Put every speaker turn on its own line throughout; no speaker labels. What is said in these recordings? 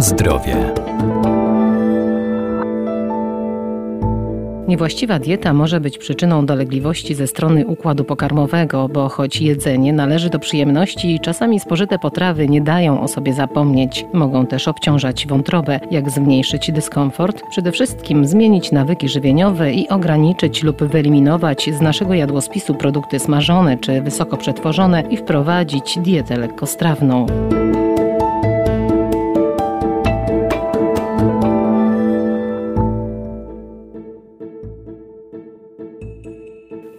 Zdrowie.
Niewłaściwa dieta może być przyczyną dolegliwości ze strony układu pokarmowego, bo choć jedzenie należy do przyjemności czasami spożyte potrawy nie dają o sobie zapomnieć, mogą też obciążać wątrobę. Jak zmniejszyć dyskomfort? Przede wszystkim zmienić nawyki żywieniowe i ograniczyć lub wyeliminować z naszego jadłospisu produkty smażone czy wysoko przetworzone i wprowadzić dietę lekkostrawną.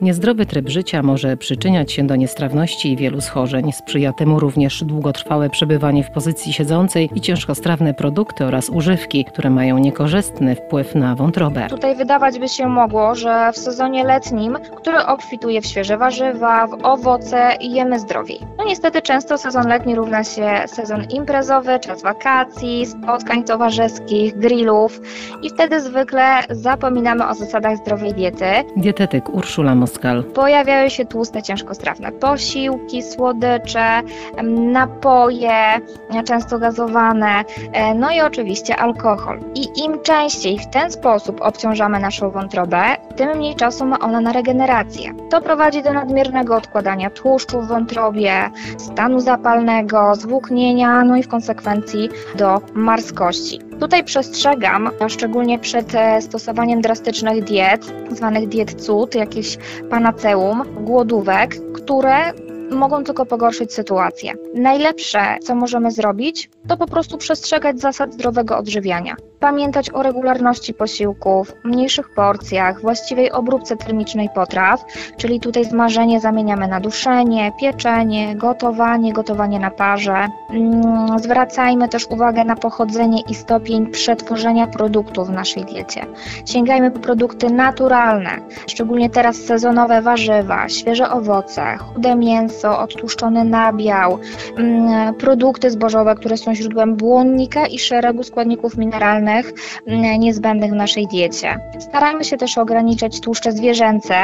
Niezdrowy tryb życia może przyczyniać się do niestrawności i wielu schorzeń. Sprzyja temu również długotrwałe przebywanie w pozycji siedzącej i ciężkostrawne produkty oraz używki, które mają niekorzystny wpływ na wątrobę.
Tutaj wydawać by się mogło, że w sezonie letnim, który obfituje w świeże warzywa, w owoce, jemy zdrowiej. No niestety często sezon letni równa się sezon imprezowy, czas wakacji, spotkań towarzyskich, grillów i wtedy zwykle zapominamy o zasadach zdrowej diety.
Dietetyk Urszula Moskal.
Pojawiają się tłuste, ciężkostrawne posiłki, słodycze, napoje, często gazowane, e, no i oczywiście alkohol. I im częściej w ten sposób obciążamy naszą wątrobę, tym mniej czasu ma ona na regenerację. To prowadzi do nadmiernego odkładania tłuszczu w wątrobie, stanu zapalnego, zwłóknienia, no i w konsekwencji do marskości. Tutaj przestrzegam, szczególnie przed e, stosowaniem drastycznych diet, zwanych diet cud, jakieś panaceum, głodówek, które mogą tylko pogorszyć sytuację. Najlepsze, co możemy zrobić, to po prostu przestrzegać zasad zdrowego odżywiania. Pamiętać o regularności posiłków, mniejszych porcjach, właściwej obróbce termicznej potraw, czyli tutaj zmarzenie zamieniamy na duszenie, pieczenie, gotowanie, gotowanie na parze. Mm, zwracajmy też uwagę na pochodzenie i stopień przetworzenia produktów w naszej diecie. Sięgajmy po produkty naturalne, szczególnie teraz sezonowe warzywa, świeże owoce, chude mięso, odtłuszczony nabiał, mm, produkty zbożowe, które są źródłem błonnika i szeregu składników mineralnych mm, niezbędnych w naszej diecie. Starajmy się też ograniczać tłuszcze zwierzęce,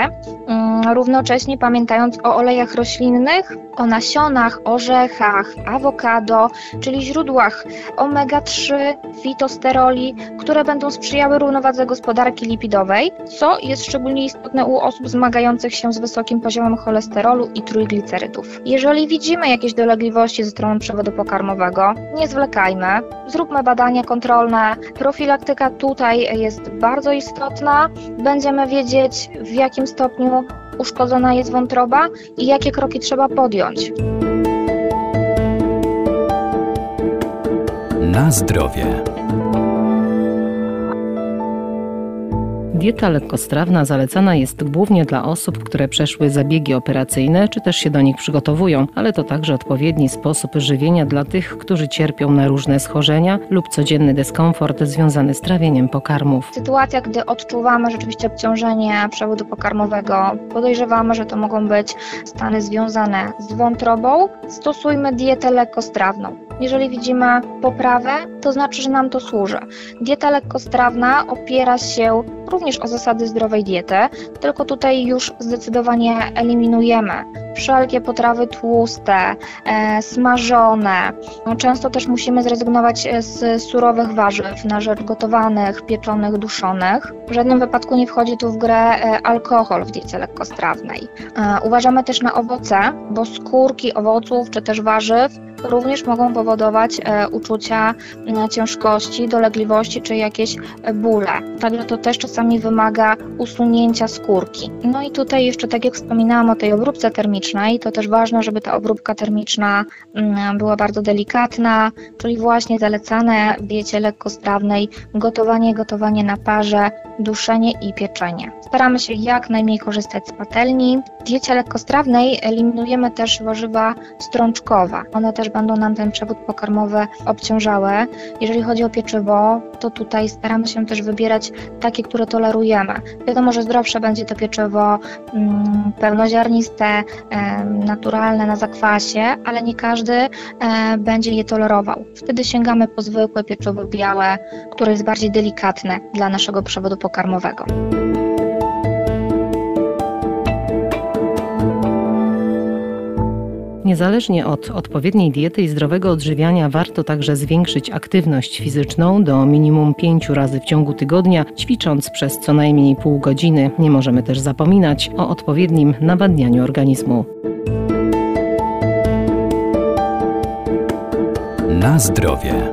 mm, równocześnie pamiętając o olejach roślinnych, o nasionach, orzechach, awokado, czyli źródłach omega-3, fitosteroli, które będą sprzyjały równowadze gospodarki lipidowej, co jest szczególnie istotne u osób zmagających się z wysokim poziomem cholesterolu i Jeżeli widzimy jakieś dolegliwości ze strony przewodu pokarmowego, nie zwlekajmy, zróbmy badania kontrolne. Profilaktyka tutaj jest bardzo istotna. Będziemy wiedzieć, w jakim stopniu uszkodzona jest wątroba i jakie kroki trzeba podjąć.
Na zdrowie.
Dieta lekkostrawna zalecana jest głównie dla osób, które przeszły zabiegi operacyjne, czy też się do nich przygotowują, ale to także odpowiedni sposób żywienia dla tych, którzy cierpią na różne schorzenia lub codzienny dyskomfort związany z trawieniem pokarmów.
Sytuacja, gdy odczuwamy rzeczywiście obciążenie przewodu pokarmowego, podejrzewamy, że to mogą być stany związane z wątrobą, stosujmy dietę lekkostrawną. Jeżeli widzimy poprawę, to znaczy, że nam to służy. Dieta lekkostrawna opiera się również o zasady zdrowej diety, tylko tutaj już zdecydowanie eliminujemy wszelkie potrawy tłuste, e, smażone. No, często też musimy zrezygnować e, z surowych warzyw na rzecz gotowanych, pieczonych, duszonych. W żadnym wypadku nie wchodzi tu w grę e, alkohol w diecie lekkostrawnej. Uważamy też na owoce, bo skórki owoców czy też warzyw również mogą powodować uczucia ciężkości, dolegliwości czy jakieś bóle. Także to też czasami wymaga usunięcia skórki. No i tutaj jeszcze, tak jak wspominałam o tej obróbce termicznej, to też ważne, żeby ta obróbka termiczna mm, była bardzo delikatna, czyli właśnie zalecane w diecie lekkostrawnej gotowanie, gotowanie na parze, duszenie i pieczenie. Staramy się jak najmniej korzystać z patelni. W diecie lekkostrawnej eliminujemy też warzywa strączkowe. One też będą nam ten przewód pokarmowy obciążały. Jeżeli chodzi o pieczywo, to tutaj staramy się też wybierać takie, które tolerujemy. Wiadomo, że zdrowsze będzie to pieczywo mm, pełnoziarniste, naturalne, na zakwasie, ale nie każdy e, będzie je tolerował. Wtedy sięgamy po zwykłe pieczywo białe, które jest bardziej delikatne dla naszego przewodu pokarmowego.
Niezależnie od odpowiedniej diety i zdrowego odżywiania warto także zwiększyć aktywność fizyczną do minimum pięciu razy w ciągu tygodnia, ćwicząc przez co najmniej pół godziny. Nie możemy też zapominać o odpowiednim nawadnianiu organizmu.
Na zdrowie.